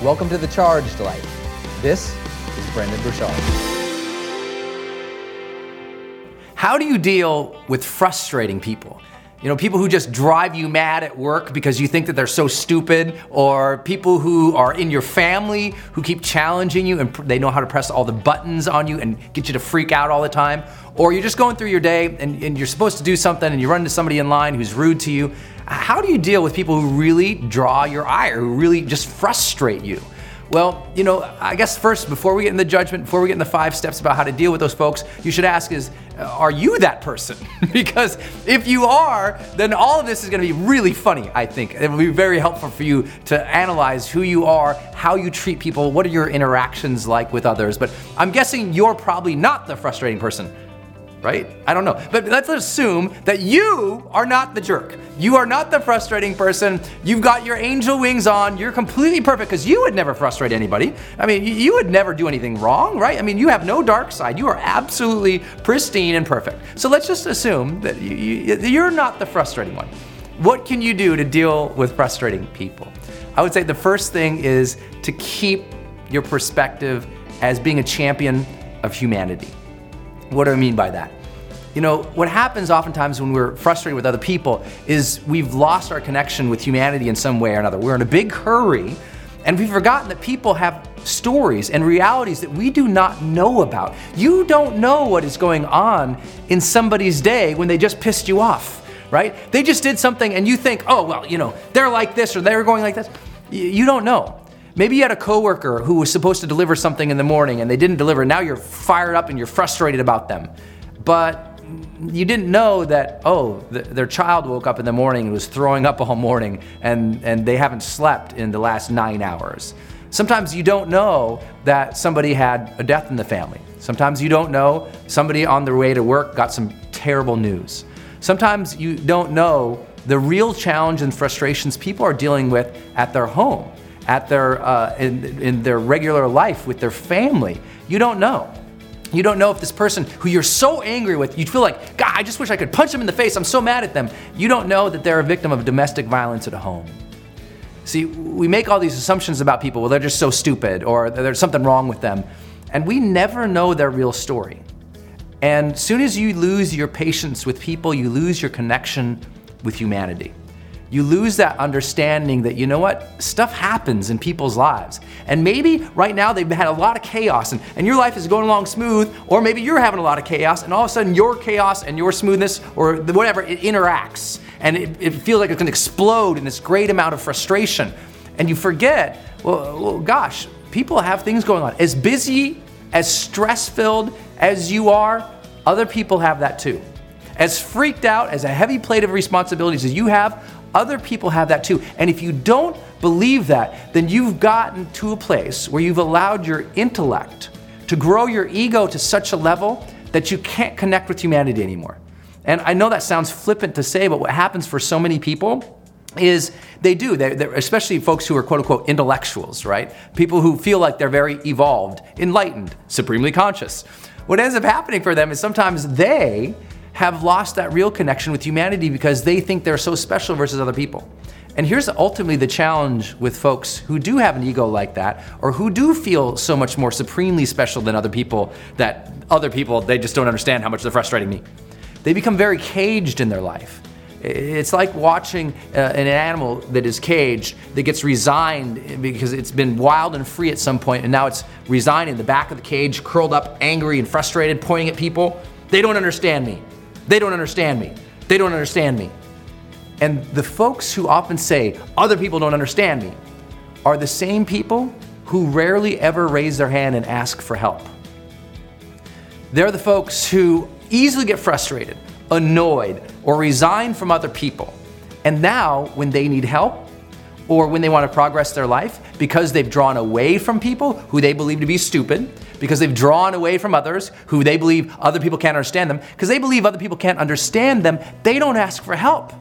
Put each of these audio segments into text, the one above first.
Welcome to the Charged Life. This is Brendon Burchard. How do you deal with frustrating people? You know, people who just drive you mad at work because you think that they're so stupid, or people who are in your family who keep challenging you and they know how to press all the buttons on you and get you to freak out all the time, or you're just going through your day and, and you're supposed to do something and you run into somebody in line who's rude to you how do you deal with people who really draw your ire, who really just frustrate you? Well, you know, I guess first, before we get in the judgment, before we get in the five steps about how to deal with those folks, you should ask is, are you that person? because if you are, then all of this is going to be really funny, I think. It will be very helpful for you to analyze who you are, how you treat people, what are your interactions like with others. But I'm guessing you're probably not the frustrating person right? I don't know. But let's assume that you are not the jerk. You are not the frustrating person. You've got your angel wings on. You're completely perfect because you would never frustrate anybody. I mean, you would never do anything wrong, right? I mean, you have no dark side. You are absolutely pristine and perfect. So let's just assume that you, are not the frustrating one. What can you do to deal with frustrating people? I would say the first thing is to keep your perspective as being a champion of humanity. What do I mean by that? You know, what happens oftentimes when we're frustrated with other people is we've lost our connection with humanity in some way or another. We're in a big hurry And we've forgotten that people have stories and realities that we do not know about. You don't know what is going on in somebody's day when they just pissed you off, right? They just did something and you think, oh, well, you know, they're like this or they're going like this. You don't know. Maybe you had a coworker who was supposed to deliver something in the morning and they didn't deliver. Now you're fired up and you're frustrated about them. But you didn't know that, oh, th- their child woke up in the morning and was throwing up all morning and, and they haven't slept in the last nine hours. Sometimes you don't know that somebody had a death in the family. Sometimes you don't know somebody on their way to work got some terrible news. Sometimes you don't know the real challenge and frustrations people are dealing with at their home at their, uh, in, in their regular life with their family. You don't know. You don't know if this person who you're so angry with, you feel like, God, I just wish I could punch them in the face. I'm so mad at them. You don't know that they're a victim of domestic violence at home. See, we make all these assumptions about people. Well, they're just so stupid or there's something wrong with them. And we never know their real story. And soon as you lose your patience with people, you lose your connection with humanity you lose that understanding that, you know what, stuff happens in people's lives. And maybe right now they've had a lot of chaos and, and your life is going along smooth, or maybe you're having a lot of chaos and all of a sudden your chaos and your smoothness or whatever, it interacts and it, it feels like it's gonna explode in this great amount of frustration. And you forget, well, well gosh, people have things going on. As busy, as stress filled as you are, other people have that too. As freaked out, as a heavy plate of responsibilities as you have, other people have that too. And if you don't believe that, then you've gotten to a place where you've allowed your intellect to grow your ego to such a level that you can't connect with humanity anymore. And I know that sounds flippant to say, but what happens for so many people is they do, they're, they're, especially folks who are quote unquote intellectuals, right? People who feel like they're very evolved, enlightened, supremely conscious. What ends up happening for them is sometimes they have lost that real connection with humanity because they think they're so special versus other people. And here's ultimately the challenge with folks who do have an ego like that, or who do feel so much more supremely special than other people that other people, they just don't understand how much they're frustrating me. They become very caged in their life. It's like watching uh, an animal that is caged that gets resigned because it's been wild and free at some point, and now it's resigned in the back of the cage, curled up, angry and frustrated, pointing at people. They don't understand me. They don't understand me. They don't understand me. And the folks who often say, other people don't understand me, are the same people who rarely ever raise their hand and ask for help. They're the folks who easily get frustrated, annoyed, or resign from other people. And now, when they need help, or when they want to progress their life, because they've drawn away from people who they believe to be stupid, because they've drawn away from others who they believe other people can't understand them, because they believe other people can't understand them, they don't ask for help.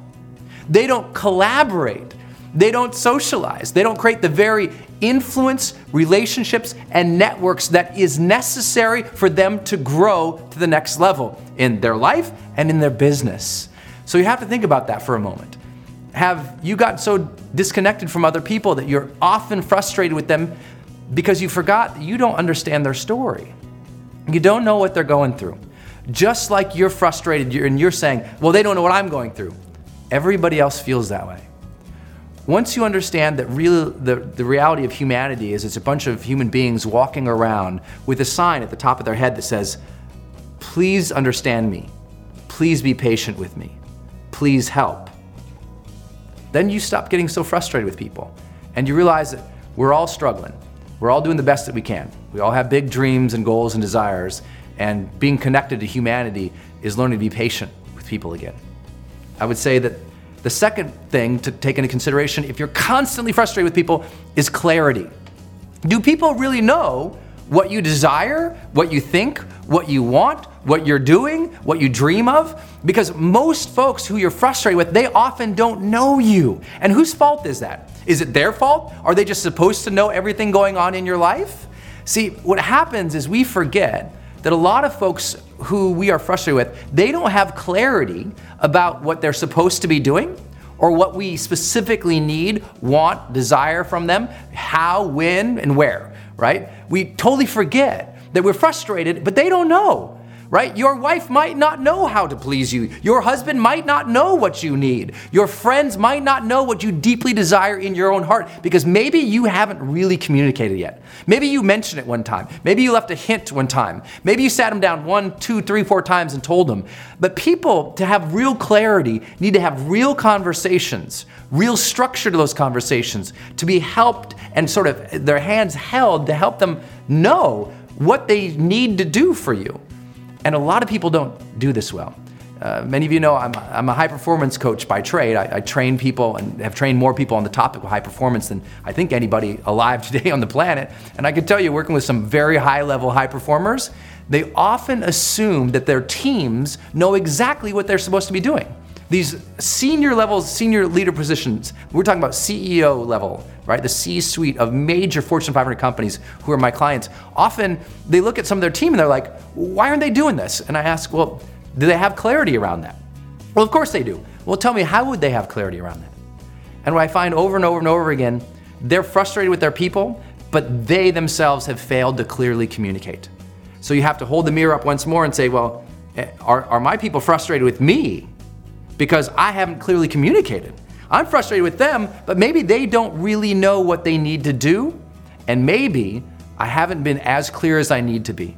They don't collaborate. They don't socialize. They don't create the very influence, relationships, and networks that is necessary for them to grow to the next level in their life and in their business. So you have to think about that for a moment. Have you gotten so disconnected from other people that you're often frustrated with them because you forgot you don't understand their story. You don't know what they're going through. Just like you're frustrated and you're saying, well, they don't know what I'm going through. Everybody else feels that way. Once you understand that real, the, the reality of humanity is it's a bunch of human beings walking around with a sign at the top of their head that says, please understand me. Please be patient with me. Please help. Then you stop getting so frustrated with people and you realize that we're all struggling. We're all doing the best that we can. We all have big dreams and goals and desires, and being connected to humanity is learning to be patient with people again. I would say that the second thing to take into consideration if you're constantly frustrated with people is clarity. Do people really know what you desire, what you think, what you want, what you're doing, what you dream of? Because most folks who you're frustrated with, they often don't know you. And whose fault is that? Is it their fault? Are they just supposed to know everything going on in your life? See, what happens is we forget that a lot of folks who we are frustrated with, they don't have clarity about what they're supposed to be doing or what we specifically need, want, desire from them, how, when, and where, right? We totally forget that we're frustrated, but they don't know. Right? Your wife might not know how to please you. Your husband might not know what you need. Your friends might not know what you deeply desire in your own heart because maybe you haven't really communicated yet. Maybe you mentioned it one time. Maybe you left a hint one time. Maybe you sat them down one, two, three, four times and told them. But people, to have real clarity, need to have real conversations, real structure to those conversations, to be helped and sort of their hands held to help them know what they need to do for you. And a lot of people don't do this well. Uh, many of you know I'm, I'm, a high performance coach by trade. I, I, train people and have trained more people on the topic of high performance than I think anybody alive today on the planet. And I can tell you, working with some very high level high performers, they often assume that their teams know exactly what they're supposed to be doing. These senior levels, senior leader positions, we're talking about CEO level, right? The C suite of major Fortune 500 companies who are my clients. Often they look at some of their team and they're like, why aren't they doing this? And I ask, well, do they have clarity around that? Well, of course they do. Well, tell me, how would they have clarity around that? And what I find over and over and over again, they're frustrated with their people, but they themselves have failed to clearly communicate. So you have to hold the mirror up once more and say, well, eh, are, are my people frustrated with me because I haven't clearly communicated? I'm frustrated with them, but maybe they don't really know what they need to do, and maybe I haven't been as clear as I need to be.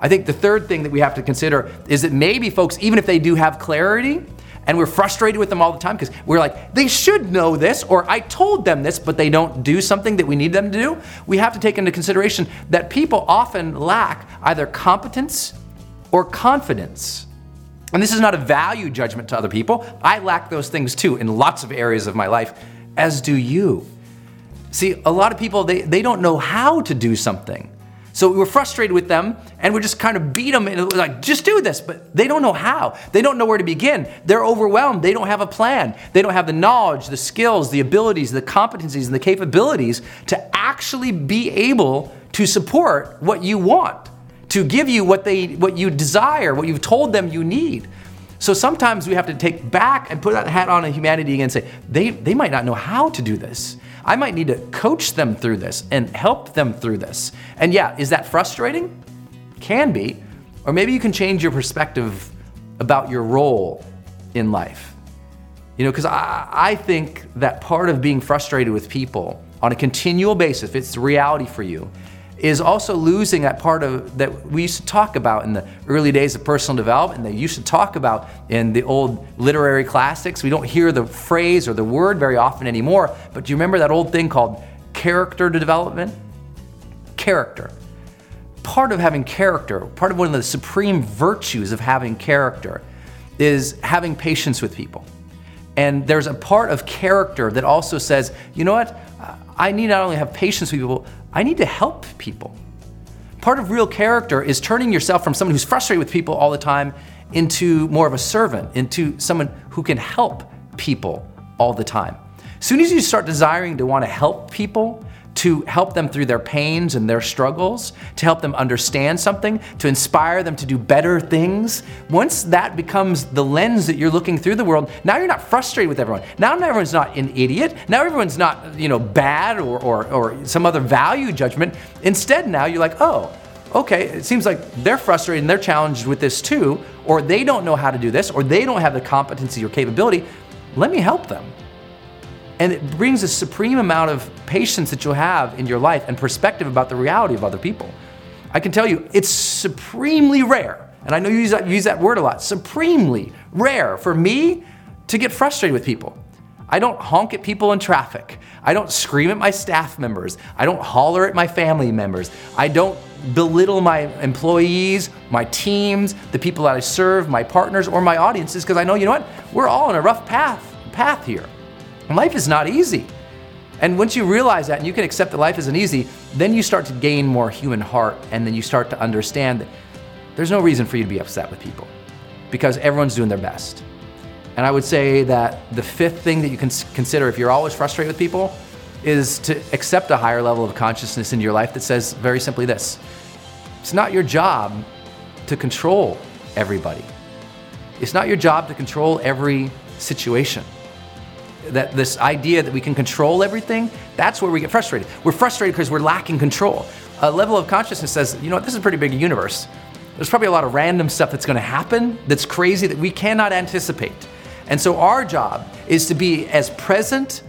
I think the third thing that we have to consider is that maybe folks, even if they do have clarity, and we're frustrated with them all the time because we're like, they should know this, or I told them this, but they don't do something that we need them to do. We have to take into consideration that people often lack either competence or confidence. And this is not a value judgment to other people. I lack those things too in lots of areas of my life, as do you. See, a lot of people, they, they don't know how to do something. So we were frustrated with them and we just kind of beat them and like, just do this. But they don't know how. They don't know where to begin. They're overwhelmed. They don't have a plan. They don't have the knowledge, the skills, the abilities, the competencies, and the capabilities to actually be able to support what you want, to give you what they what you desire, what you've told them you need. So sometimes we have to take back and put that hat on of humanity again and say, they, they might not know how to do this. I might need to coach them through this and help them through this. And yeah, is that frustrating? Can be. Or maybe you can change your perspective about your role in life. You know, because I, I think that part of being frustrated with people on a continual basis, if it's the reality for you, is also losing that part of that we used to talk about in the early days of personal development. They used to talk about in the old literary classics. We don't hear the phrase or the word very often anymore, but do you remember that old thing called character development? Character. Part of having character, part of one of the supreme virtues of having character is having patience with people. And there's a part of character that also says, you know what? I need not only have patience with people, I need to help people. Part of real character is turning yourself from someone who's frustrated with people all the time into more of a servant, into someone who can help people all the time. As soon as you start desiring to want to help people, to help them through their pains and their struggles, to help them understand something, to inspire them to do better things. Once that becomes the lens that you're looking through the world, now you're not frustrated with everyone. Now everyone's not an idiot. Now everyone's not, you know, bad or, or, or some other value judgment. Instead, now you're like, oh, okay, it seems like they're frustrated and they're challenged with this too, or they don't know how to do this, or they don't have the competency or capability. Let me help them. And it brings a supreme amount of patience that you'll have in your life and perspective about the reality of other people. I can tell you, it's supremely rare, and I know you use that, use that word a lot, supremely rare for me to get frustrated with people. I don't honk at people in traffic. I don't scream at my staff members. I don't holler at my family members. I don't belittle my employees, my teams, the people that I serve, my partners, or my audiences because I know, you know what? We're all on a rough path, path here. Life is not easy. And once you realize that and you can accept that life isn't easy, then you start to gain more human heart and then you start to understand that there's no reason for you to be upset with people because everyone's doing their best. And I would say that the fifth thing that you can consider if you're always frustrated with people is to accept a higher level of consciousness in your life that says very simply this it's not your job to control everybody, it's not your job to control every situation that this idea that we can control everything, that's where we get frustrated. We're frustrated because we're lacking control. A level of consciousness says, you know what, this is a pretty big universe. there's probably a lot of random stuff that's gonna happen that's crazy that we cannot anticipate. And so our job is to be as present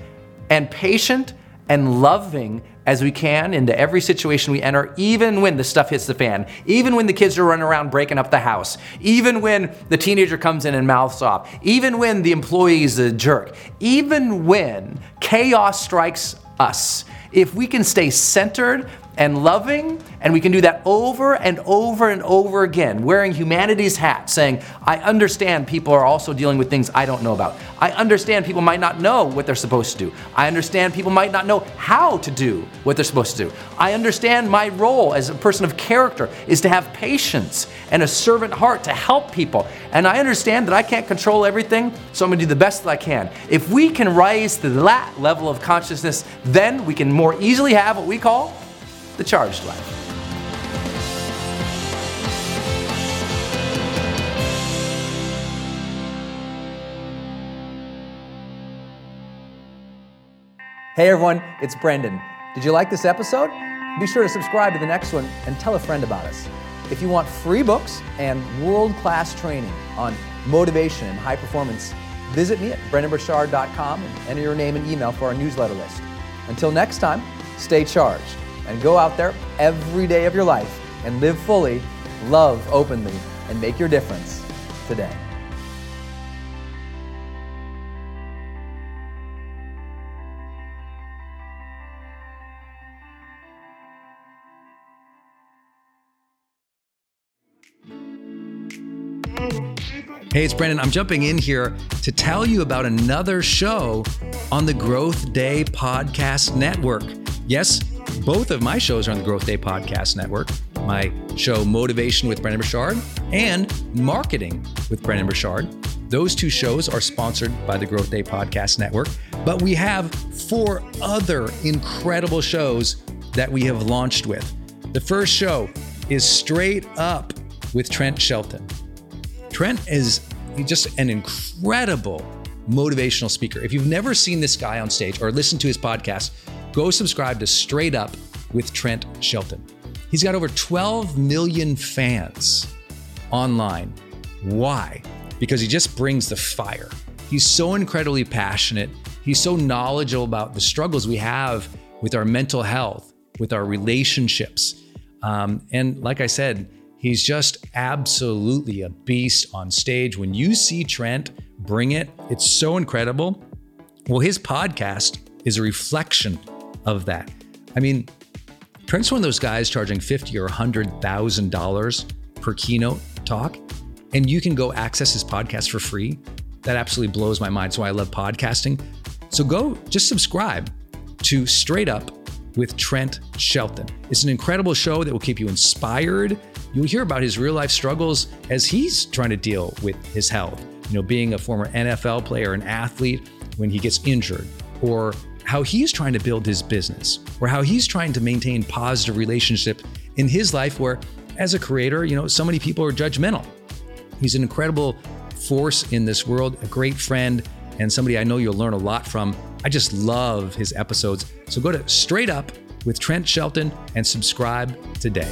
and patient and loving as we can into every situation we enter, even when the stuff hits the fan, even when the kids are running around breaking up the house, even when the teenager comes in and mouths off, even when the employee is a jerk, even when chaos strikes us. If we can stay centered and loving, and we can do that over and over and over again, wearing humanity's hat, saying, I understand people are also dealing with things I don't know about. I understand people might not know what they're supposed to do. I understand people might not know how to do what they're supposed to do. I understand my role as a person of character is to have patience and a servant heart to help people. And I understand that I can't control everything, so I'm gonna do the best that I can. If we can rise to that level of consciousness, then we can more easily have what we call the charged life. Hey everyone, it's Brendon. Did you like this episode? Be sure to subscribe to the next one and tell a friend about us. If you want free books and world class training on motivation and high performance, visit me at brendonburchard.com and enter your name and email for our newsletter list. Until next time, stay charged and go out there every day of your life and live fully, love openly, and make your difference today. Hey, it's Brendon. I'm jumping in here to tell you about another show on the Growth Day Podcast Network. Yes, both of my shows are on the Growth Day Podcast Network. My show, Motivation with Brendon Burchard, and Marketing with Brendon Burchard. Those two shows are sponsored by the Growth Day Podcast Network, but we have four other incredible shows that we have launched with. The first show is Straight Up with Trent Shelton. Trent is just an incredible motivational speaker. If you've never seen this guy on stage or listened to his podcast, go subscribe to Straight Up with Trent Shelton. He's got over 12 million fans online. Why? Because he just brings the fire. He's so incredibly passionate. He's so knowledgeable about the struggles we have with our mental health, with our relationships. Um, and like I said, He's just absolutely a beast on stage. When you see Trent bring it, it's so incredible. Well, his podcast is a reflection of that. I mean, Trent's one of those guys charging fifty or hundred thousand dollars per keynote talk, and you can go access his podcast for free. That absolutely blows my mind. Why I love podcasting. So go just subscribe to Straight Up with Trent Shelton. It's an incredible show that will keep you inspired You'll hear about his real life struggles as he's trying to deal with his health. You know, being a former NFL player, an athlete, when he gets injured, or how he's trying to build his business, or how he's trying to maintain positive relationship in his life where as a creator, you know, so many people are judgmental. He's an incredible force in this world, a great friend, and somebody I know you'll learn a lot from. I just love his episodes. So go to Straight Up with Trent Shelton and subscribe today.